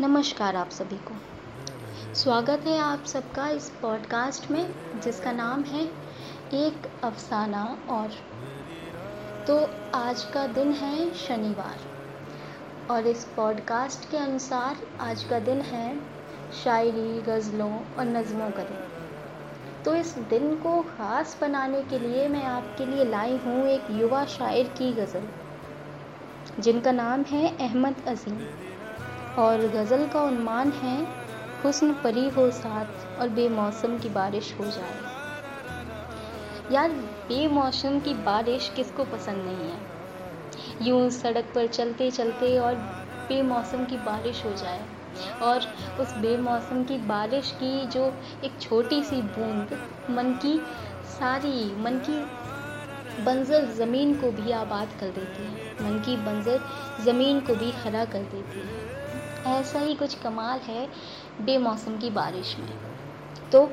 नमस्कार आप सभी को। स्वागत है आप सबका इस पॉडकास्ट में, जिसका नाम है एक अफसाना और। तो आज का दिन है शनिवार और इस पॉडकास्ट के अनुसार आज का दिन है शायरी, गज़लों और नज़मों का दिन। तो इस दिन को ख़ास बनाने के लिए मैं आपके लिए लाई हूँ एक युवा शायर की गज़ल, जिनका नाम है अहमद अज़ीम। और गज़ल का उन्मान है, हुस्न परी हो साथ और बेमौसम की बारिश हो जाए। यार, बेमौसम की बारिश किसको पसंद नहीं है? यूँ सड़क पर चलते चलते और बेमौसम की बारिश हो जाए। और उस बेमौसम की बारिश की जो एक छोटी सी बूंद, मन की सारी, मन की बंजर ज़मीन को भी आबाद कर देती है। मन की बंजर ज़मीन को भी हरा कर देती है। ऐसा ही कुछ कमाल है बेमौसम की बारिश में। तो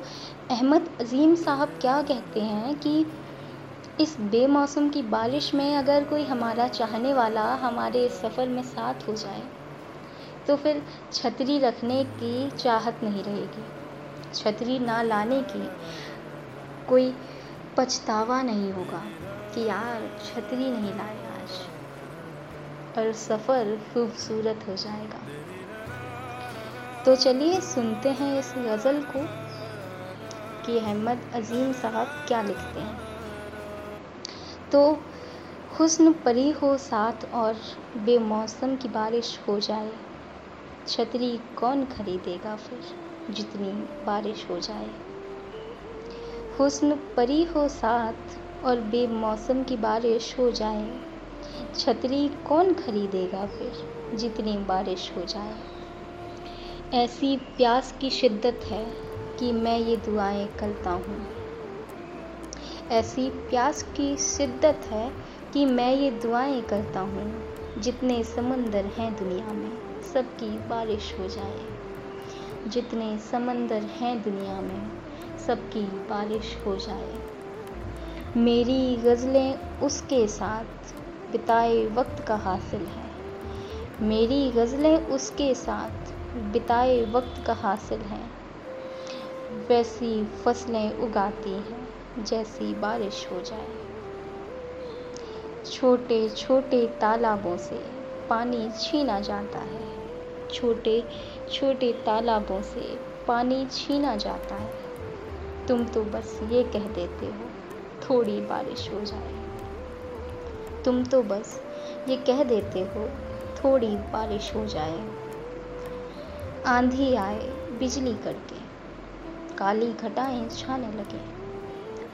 अहमद अज़ीम साहब क्या कहते हैं कि इस बेमौसम की बारिश में अगर कोई हमारा चाहने वाला हमारे सफ़र में साथ हो जाए तो फिर छतरी रखने की चाहत नहीं रहेगी। छतरी ना लाने की कोई पछतावा नहीं होगा कि यार छतरी नहीं लाए आज, और सफ़र खूबसूरत हो जाएगा। तो चलिए सुनते हैं इस गज़ल को कि अहमद अज़ीम साहब क्या लिखते हैं। तो हुस्न परी हो साथ और बेमौसम की बारिश हो जाए, छतरी कौन खरीदेगा फिर जितनी बारिश हो जाए। हुस्न परी हो साथ और बेमौसम की बारिश हो जाए, छतरी कौन खरीदेगा फिर जितनी बारिश हो जाए। ऐसी प्यास की शिद्दत है कि मैं ये दुआएँ करता हूँ। ऐसी प्यास की शिद्दत है कि मैं ये दुआएँ करता हूँ, जितने समंदर हैं दुनिया में, सबकी बारिश हो जाए। जितने समंदर हैं दुनिया में, सबकी बारिश हो जाए। मेरी गज़लें उसके साथ बिताए वक्त का हासिल है। मेरी गज़लें उसके साथ बिताए वक्त का हासिल है। वैसी फ़सलें उगाती हैं, जैसी बारिश हो जाए। छोटे छोटे तालाबों से पानी छीना जाता है। छोटे छोटे तालाबों से पानी छीना जाता है। तुम तो बस ये कह देते हो, थोड़ी बारिश हो जाए। तुम तो बस ये कह देते हो, थोड़ी बारिश हो जाए। आंधी आए बिजली करके काली घटाएँ छाने लगे।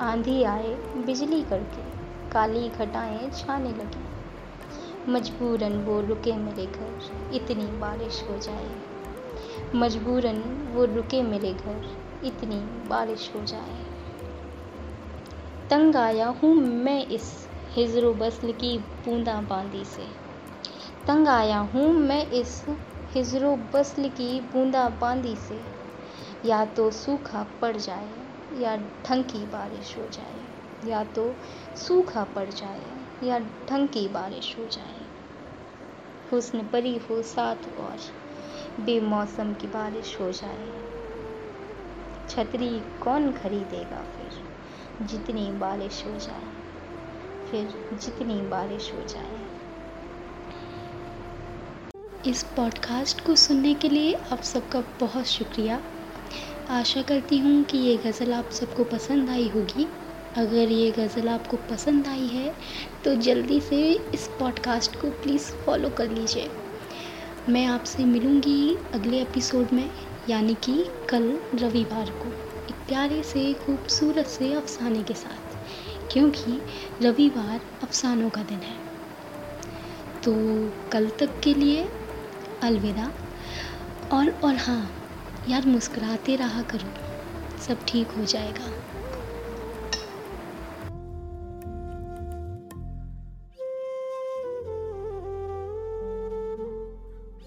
आंधी आए बिजली करके काली घटाएँ छाने लगे। मजबूरन वो रुके मेरे घर, इतनी बारिश हो जाए। मजबूरन वो रुके मेरे घर, इतनी बारिश हो जाए। तंग आया हूँ मैं इस हिजरो बसल की बूंदा बांदी से। तंग आया हूँ मैं इस हिजरो बसल की बूंदा बांदी से, या तो सूखा पड़ जाए, या ढंग की बारिश हो जाए, या तो सूखा पड़ जाए, या ढंग की बारिश हो जाए। हुस्न परी हो साथ और, बेमौसम की बारिश हो जाए। छतरी कौन खरीदेगा फिर? जितनी बारिश हो जाए, फिर जितनी बारिश हो जाए। इस पॉडकास्ट को सुनने के लिए आप सबका बहुत शुक्रिया। आशा करती हूँ कि ये गज़ल आप सबको पसंद आई होगी। अगर ये गज़ल आपको पसंद आई है तो जल्दी से इस पॉडकास्ट को प्लीज़ फॉलो कर लीजिए। मैं आपसे मिलूँगी अगले एपिसोड में, यानी कि कल रविवार को, एक प्यारे से खूबसूरत से अफसाने के साथ, क्योंकि रविवार अफसानों का दिन है। तो कल तक के लिए अलविदा। और और हाँ यार मुस्कुराते रहा करो। सब ठीक हो जाएगा।